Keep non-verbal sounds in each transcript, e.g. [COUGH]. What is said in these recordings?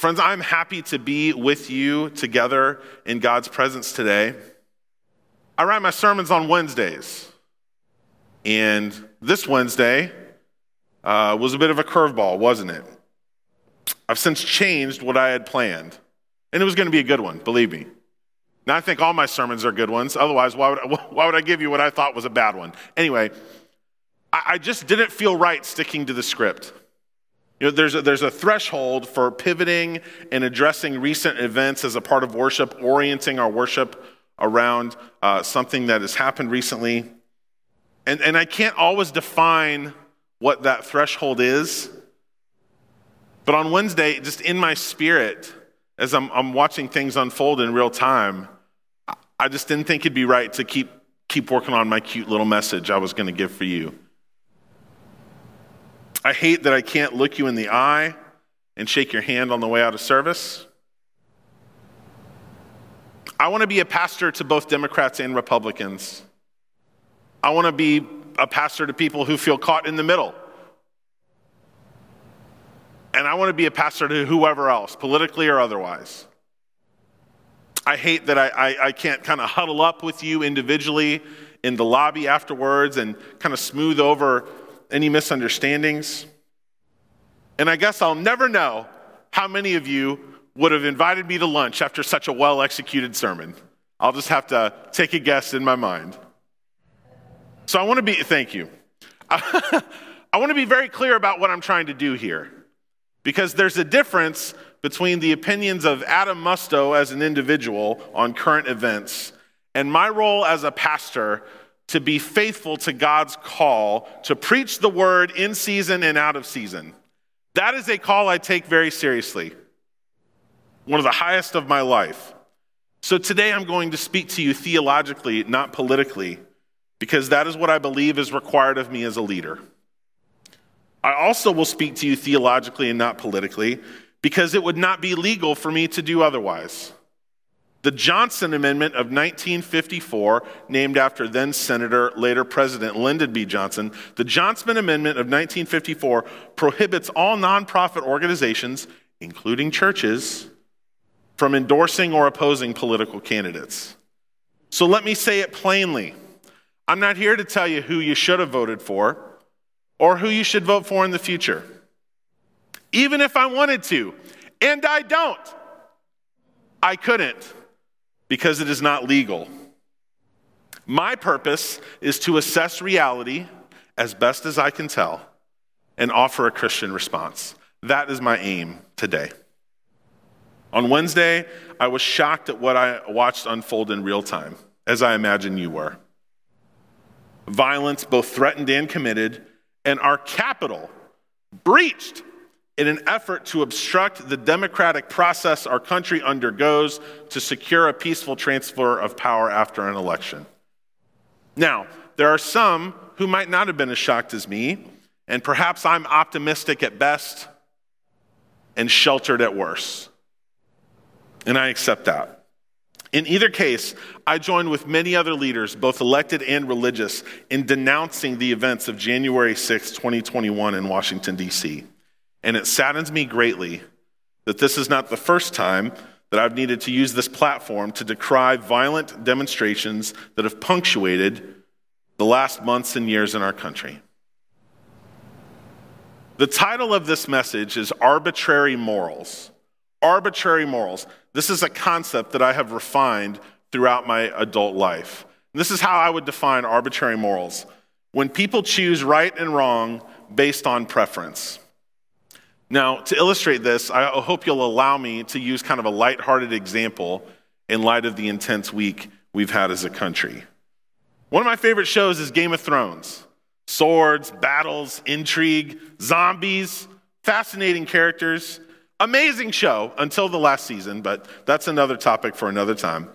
friends, I'm happy to be with you together in God's presence today. I write my sermons on Wednesdays. And this Wednesday uh, was a bit of a curveball, wasn't it? I've since changed what I had planned. And it was going to be a good one, believe me. Now, I think all my sermons are good ones. Otherwise, why would, I, [LAUGHS] why would I give you what I thought was a bad one? Anyway, I, I just didn't feel right sticking to the script. You know, there's a, there's a threshold for pivoting and addressing recent events as a part of worship, orienting our worship around uh, something that has happened recently. And, and I can't always define what that threshold is. But on Wednesday, just in my spirit, as I'm, I'm watching things unfold in real time, I just didn't think it'd be right to keep, keep working on my cute little message I was going to give for you. I hate that I can't look you in the eye and shake your hand on the way out of service. I want to be a pastor to both Democrats and Republicans. I want to be a pastor to people who feel caught in the middle. And I want to be a pastor to whoever else, politically or otherwise. I hate that I, I, I can't kind of huddle up with you individually in the lobby afterwards and kind of smooth over any misunderstandings? And I guess I'll never know how many of you would have invited me to lunch after such a well executed sermon. I'll just have to take a guess in my mind. So I want to be, thank you. [LAUGHS] I want to be very clear about what I'm trying to do here because there's a difference between the opinions of Adam Musto as an individual on current events and my role as a pastor to be faithful to God's call to preach the word in season and out of season. That is a call I take very seriously, one of the highest of my life. So today I'm going to speak to you theologically, not politically, because that is what I believe is required of me as a leader. I also will speak to you theologically and not politically, because it would not be legal for me to do otherwise. The Johnson Amendment of 1954, named after then Senator, later President Lyndon B. Johnson, the Johnson Amendment of 1954 prohibits all nonprofit organizations, including churches, from endorsing or opposing political candidates. So let me say it plainly I'm not here to tell you who you should have voted for or who you should vote for in the future. Even if I wanted to, and I don't, I couldn't because it is not legal. My purpose is to assess reality as best as I can tell and offer a Christian response. That is my aim today. On Wednesday, I was shocked at what I watched unfold in real time, as I imagine you were. Violence, both threatened and committed, and our Capitol breached in an effort to obstruct the democratic process our country undergoes to secure a peaceful transfer of power after an election. Now, there are some who might not have been as shocked as me, and perhaps I'm optimistic at best and sheltered at worst. And I accept that. In either case, I join with many other leaders, both elected and religious, in denouncing the events of January 6, 2021 in Washington, D.C. And it saddens me greatly that this is not the first time that I've needed to use this platform to decry violent demonstrations that have punctuated the last months and years in our country. The title of this message is Arbitrary Morals. Arbitrary morals. This is a concept that I have refined throughout my adult life. This is how I would define arbitrary morals when people choose right and wrong based on preference. Now, to illustrate this, I hope you'll allow me to use kind of a lighthearted example in light of the intense week we've had as a country. One of my favorite shows is Game of Thrones swords, battles, intrigue, zombies, fascinating characters. Amazing show until the last season, but that's another topic for another time.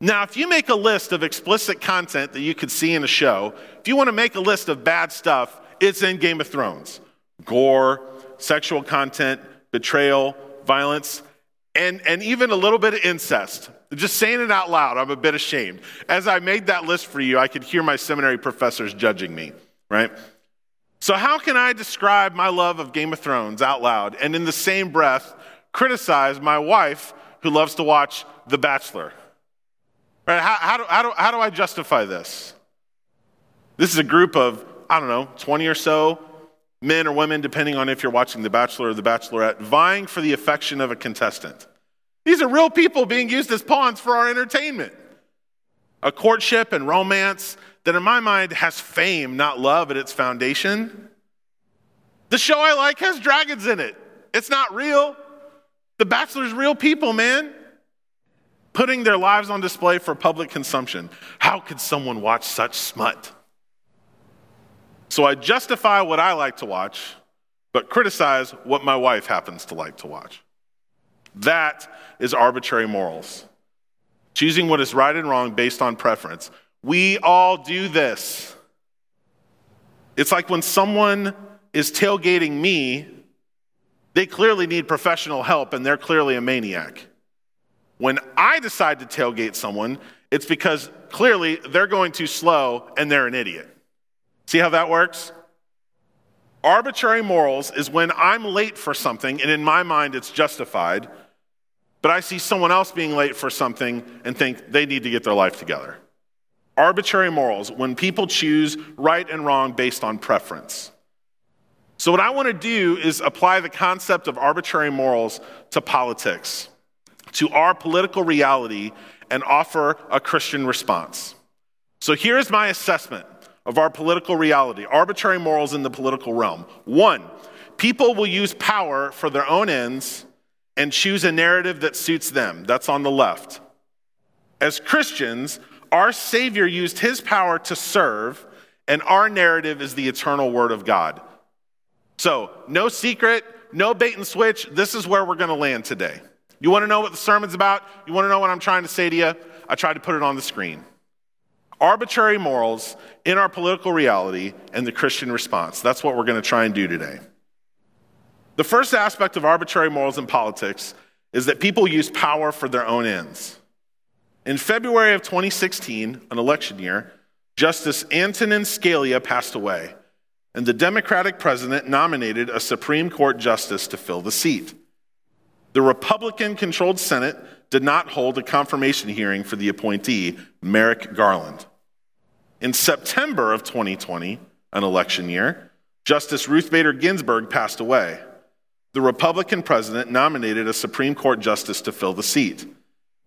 Now, if you make a list of explicit content that you could see in a show, if you want to make a list of bad stuff, it's in Game of Thrones gore, sexual content, betrayal, violence, and, and even a little bit of incest. Just saying it out loud, I'm a bit ashamed. As I made that list for you, I could hear my seminary professors judging me, right? So, how can I describe my love of Game of Thrones out loud and in the same breath criticize my wife who loves to watch The Bachelor? Right? How, how, do, how, do, how do I justify this? This is a group of, I don't know, 20 or so men or women, depending on if you're watching The Bachelor or The Bachelorette, vying for the affection of a contestant. These are real people being used as pawns for our entertainment. A courtship and romance that, in my mind, has fame, not love, at its foundation. The show I like has dragons in it. It's not real. The Bachelor's real people, man. Putting their lives on display for public consumption. How could someone watch such smut? So I justify what I like to watch, but criticize what my wife happens to like to watch. That is arbitrary morals. Choosing what is right and wrong based on preference. We all do this. It's like when someone is tailgating me, they clearly need professional help and they're clearly a maniac. When I decide to tailgate someone, it's because clearly they're going too slow and they're an idiot. See how that works? Arbitrary morals is when I'm late for something and in my mind it's justified, but I see someone else being late for something and think they need to get their life together. Arbitrary morals, when people choose right and wrong based on preference. So, what I want to do is apply the concept of arbitrary morals to politics, to our political reality, and offer a Christian response. So, here's my assessment of our political reality arbitrary morals in the political realm. One, people will use power for their own ends and choose a narrative that suits them. That's on the left. As Christians, our Savior used his power to serve, and our narrative is the eternal Word of God. So, no secret, no bait and switch. This is where we're going to land today. You want to know what the sermon's about? You want to know what I'm trying to say to you? I tried to put it on the screen. Arbitrary morals in our political reality and the Christian response. That's what we're going to try and do today. The first aspect of arbitrary morals in politics is that people use power for their own ends. In February of 2016, an election year, Justice Antonin Scalia passed away, and the Democratic president nominated a Supreme Court justice to fill the seat. The Republican controlled Senate did not hold a confirmation hearing for the appointee, Merrick Garland. In September of 2020, an election year, Justice Ruth Bader Ginsburg passed away. The Republican president nominated a Supreme Court justice to fill the seat.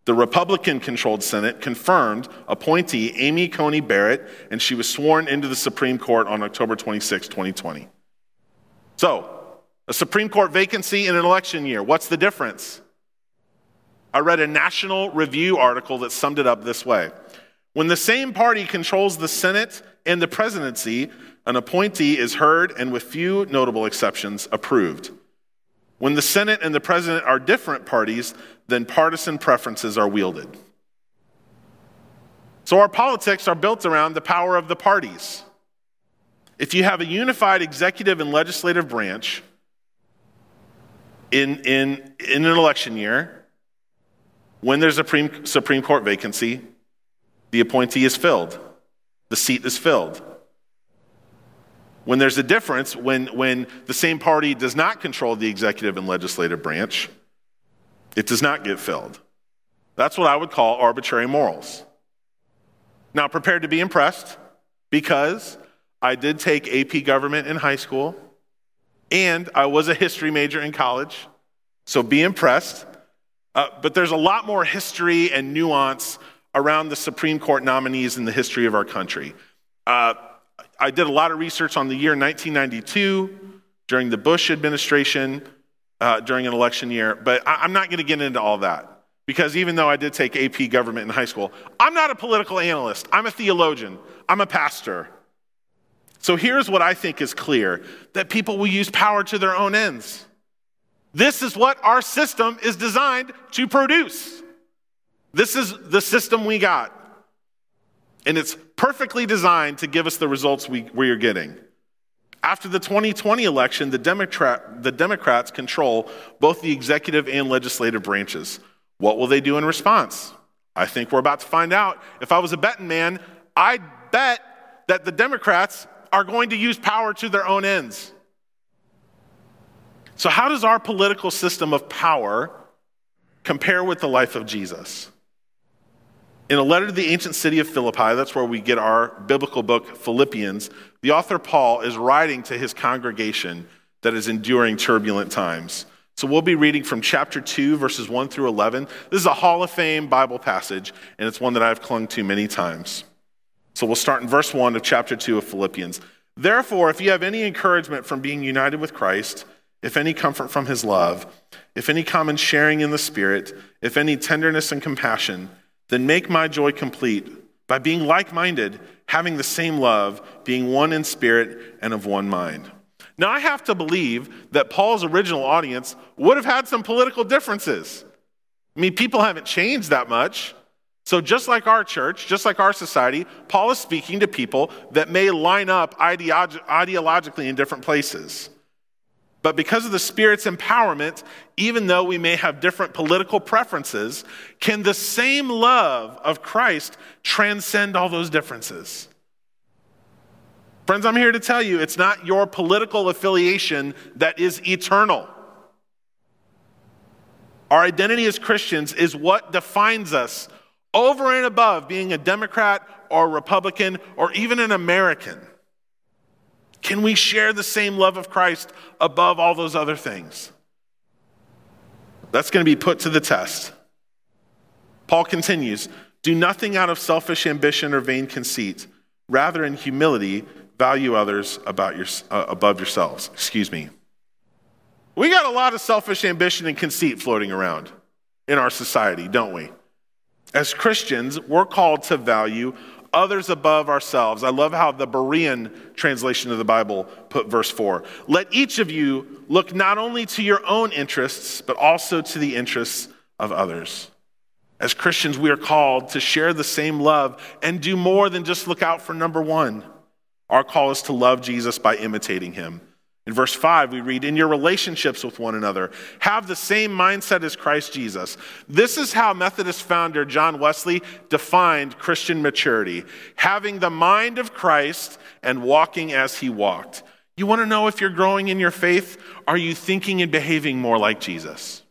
The Republican controlled Senate confirmed appointee Amy Coney Barrett, and she was sworn into the Supreme Court on October 26, 2020. So, a Supreme Court vacancy in an election year. What's the difference? I read a National Review article that summed it up this way When the same party controls the Senate and the presidency, an appointee is heard and, with few notable exceptions, approved. When the Senate and the president are different parties, then partisan preferences are wielded. So our politics are built around the power of the parties. If you have a unified executive and legislative branch in, in, in an election year, when there's a Supreme Court vacancy, the appointee is filled, the seat is filled. When there's a difference, when, when the same party does not control the executive and legislative branch, it does not get filled. That's what I would call arbitrary morals. Now, prepared to be impressed because I did take AP government in high school and I was a history major in college. So be impressed. Uh, but there's a lot more history and nuance around the Supreme Court nominees in the history of our country. Uh, I did a lot of research on the year 1992 during the Bush administration uh, during an election year, but I, I'm not going to get into all that because even though I did take AP government in high school, I'm not a political analyst. I'm a theologian. I'm a pastor. So here's what I think is clear that people will use power to their own ends. This is what our system is designed to produce. This is the system we got. And it's perfectly designed to give us the results we, we are getting. After the 2020 election, the, Democrat, the Democrats control both the executive and legislative branches. What will they do in response? I think we're about to find out. If I was a betting man, I'd bet that the Democrats are going to use power to their own ends. So, how does our political system of power compare with the life of Jesus? In a letter to the ancient city of Philippi, that's where we get our biblical book, Philippians, the author Paul is writing to his congregation that is enduring turbulent times. So we'll be reading from chapter 2, verses 1 through 11. This is a Hall of Fame Bible passage, and it's one that I've clung to many times. So we'll start in verse 1 of chapter 2 of Philippians. Therefore, if you have any encouragement from being united with Christ, if any comfort from his love, if any common sharing in the Spirit, if any tenderness and compassion, then make my joy complete by being like minded, having the same love, being one in spirit and of one mind. Now, I have to believe that Paul's original audience would have had some political differences. I mean, people haven't changed that much. So, just like our church, just like our society, Paul is speaking to people that may line up ideolog- ideologically in different places. But because of the Spirit's empowerment, even though we may have different political preferences, can the same love of Christ transcend all those differences? Friends, I'm here to tell you it's not your political affiliation that is eternal. Our identity as Christians is what defines us over and above being a Democrat or a Republican or even an American. Can we share the same love of Christ above all those other things? That's going to be put to the test. Paul continues Do nothing out of selfish ambition or vain conceit. Rather, in humility, value others about your, uh, above yourselves. Excuse me. We got a lot of selfish ambition and conceit floating around in our society, don't we? As Christians, we're called to value others above ourselves. I love how the Berean translation of the Bible put verse 4. Let each of you look not only to your own interests, but also to the interests of others. As Christians, we are called to share the same love and do more than just look out for number one. Our call is to love Jesus by imitating him. In verse 5, we read, In your relationships with one another, have the same mindset as Christ Jesus. This is how Methodist founder John Wesley defined Christian maturity having the mind of Christ and walking as he walked. You want to know if you're growing in your faith? Are you thinking and behaving more like Jesus?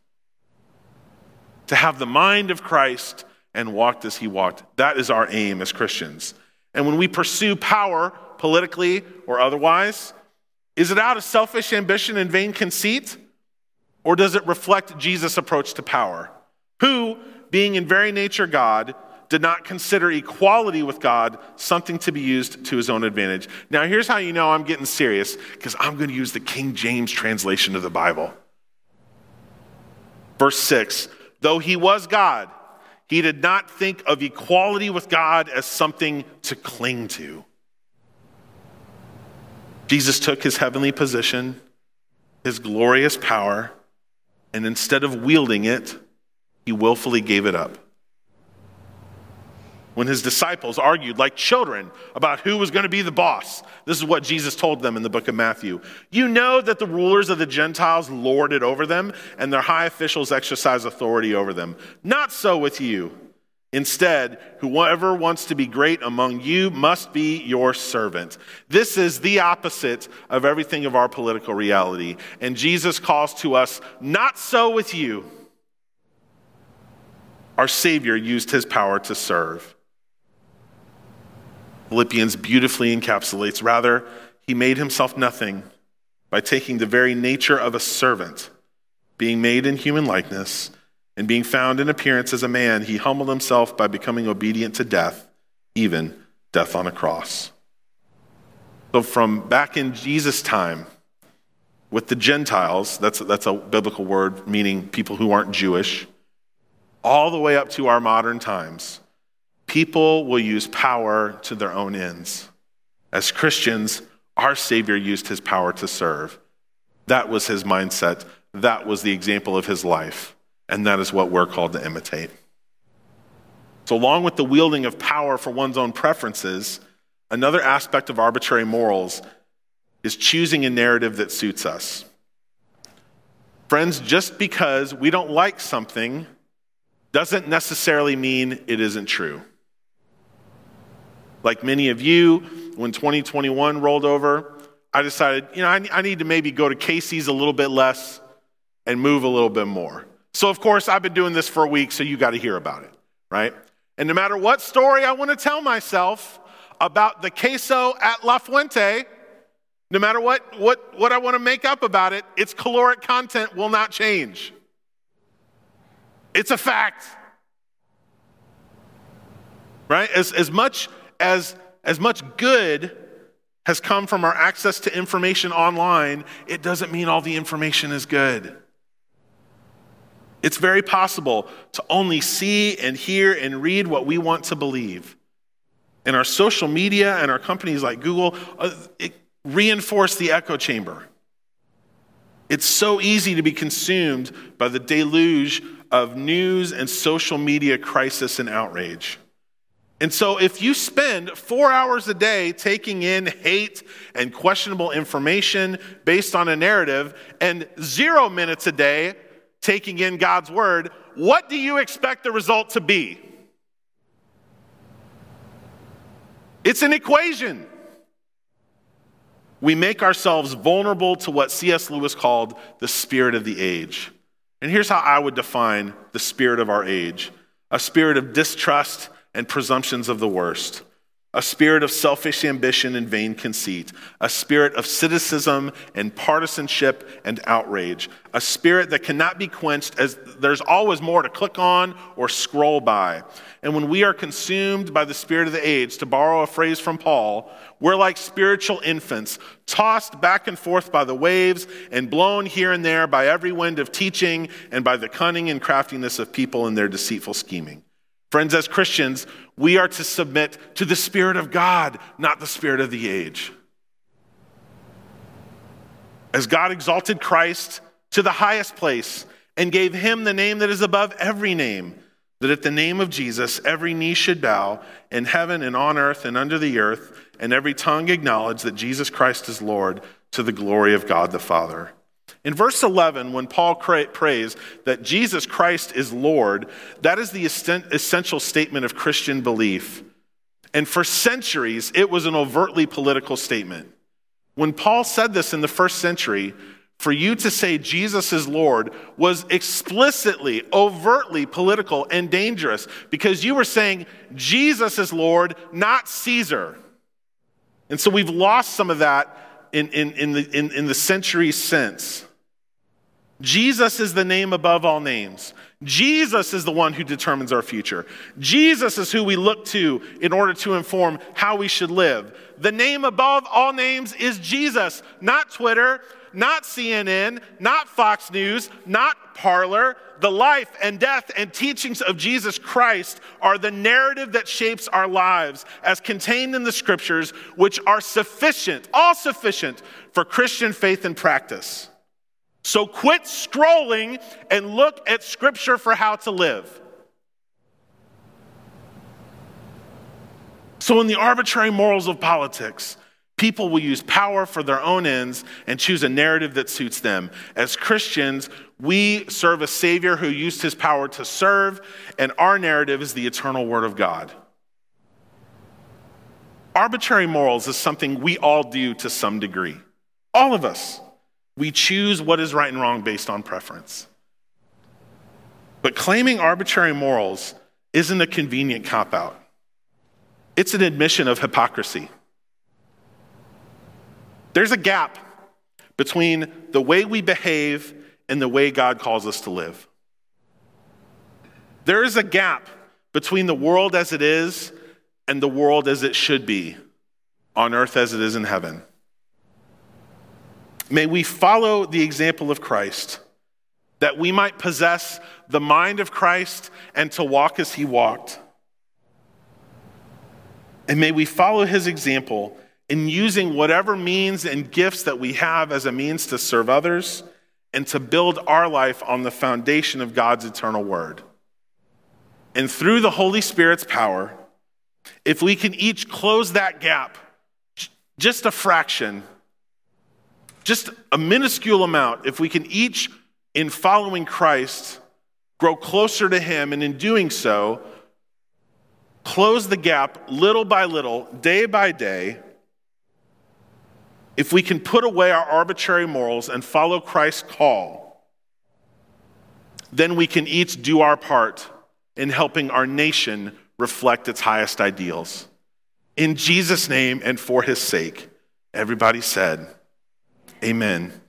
To have the mind of Christ and walked as he walked. That is our aim as Christians. And when we pursue power, politically or otherwise, is it out of selfish ambition and vain conceit? Or does it reflect Jesus' approach to power? Who, being in very nature God, did not consider equality with God something to be used to his own advantage. Now, here's how you know I'm getting serious, because I'm going to use the King James translation of the Bible. Verse 6 Though he was God, he did not think of equality with God as something to cling to. Jesus took his heavenly position, his glorious power, and instead of wielding it, he willfully gave it up. When his disciples argued like children about who was going to be the boss, this is what Jesus told them in the book of Matthew. You know that the rulers of the Gentiles lord it over them, and their high officials exercise authority over them. Not so with you. Instead, whoever wants to be great among you must be your servant. This is the opposite of everything of our political reality. And Jesus calls to us, not so with you. Our Savior used his power to serve. Philippians beautifully encapsulates, rather, he made himself nothing by taking the very nature of a servant, being made in human likeness and being found in appearance as a man, he humbled himself by becoming obedient to death, even death on a cross. So, from back in Jesus' time, with the Gentiles, that's, that's a biblical word meaning people who aren't Jewish, all the way up to our modern times, people will use power to their own ends. As Christians, our Savior used his power to serve. That was his mindset, that was the example of his life. And that is what we're called to imitate. So, along with the wielding of power for one's own preferences, another aspect of arbitrary morals is choosing a narrative that suits us. Friends, just because we don't like something doesn't necessarily mean it isn't true. Like many of you, when 2021 rolled over, I decided, you know, I, I need to maybe go to Casey's a little bit less and move a little bit more. So, of course, I've been doing this for a week, so you got to hear about it, right? And no matter what story I want to tell myself about the queso at La Fuente, no matter what, what, what I want to make up about it, its caloric content will not change. It's a fact. Right? As, as much as as much good has come from our access to information online, it doesn't mean all the information is good. It's very possible to only see and hear and read what we want to believe. And our social media and our companies like Google uh, reinforce the echo chamber. It's so easy to be consumed by the deluge of news and social media crisis and outrage. And so, if you spend four hours a day taking in hate and questionable information based on a narrative, and zero minutes a day taking in God's word, what do you expect the result to be? It's an equation. We make ourselves vulnerable to what C.S. Lewis called the spirit of the age. And here's how I would define the spirit of our age a spirit of distrust and presumptions of the worst, a spirit of selfish ambition and vain conceit, a spirit of cynicism and partisanship and outrage, a spirit that cannot be quenched as there's always more to click on or scroll by. And when we are consumed by the spirit of the age, to borrow a phrase from Paul, we're like spiritual infants, tossed back and forth by the waves and blown here and there by every wind of teaching and by the cunning and craftiness of people in their deceitful scheming. Friends, as Christians, we are to submit to the Spirit of God, not the Spirit of the age. As God exalted Christ to the highest place and gave him the name that is above every name, that at the name of Jesus every knee should bow in heaven and on earth and under the earth, and every tongue acknowledge that Jesus Christ is Lord to the glory of God the Father. In verse 11, when Paul prays that Jesus Christ is Lord, that is the essential statement of Christian belief. And for centuries, it was an overtly political statement. When Paul said this in the first century, for you to say Jesus is Lord was explicitly, overtly political and dangerous because you were saying Jesus is Lord, not Caesar. And so we've lost some of that in, in, in, the, in, in the centuries since. Jesus is the name above all names. Jesus is the one who determines our future. Jesus is who we look to in order to inform how we should live. The name above all names is Jesus, not Twitter, not CNN, not Fox News, not Parler. The life and death and teachings of Jesus Christ are the narrative that shapes our lives as contained in the scriptures, which are sufficient, all sufficient for Christian faith and practice. So quit scrolling and look at Scripture for how to live. So, in the arbitrary morals of politics, people will use power for their own ends and choose a narrative that suits them. As Christians, we serve a Savior who used his power to serve, and our narrative is the eternal Word of God. Arbitrary morals is something we all do to some degree. All of us. We choose what is right and wrong based on preference. But claiming arbitrary morals isn't a convenient cop out, it's an admission of hypocrisy. There's a gap between the way we behave and the way God calls us to live. There is a gap between the world as it is and the world as it should be, on earth as it is in heaven. May we follow the example of Christ, that we might possess the mind of Christ and to walk as he walked. And may we follow his example in using whatever means and gifts that we have as a means to serve others and to build our life on the foundation of God's eternal word. And through the Holy Spirit's power, if we can each close that gap just a fraction, just a minuscule amount, if we can each, in following Christ, grow closer to Him, and in doing so, close the gap little by little, day by day, if we can put away our arbitrary morals and follow Christ's call, then we can each do our part in helping our nation reflect its highest ideals. In Jesus' name and for his sake, everybody said, Amen.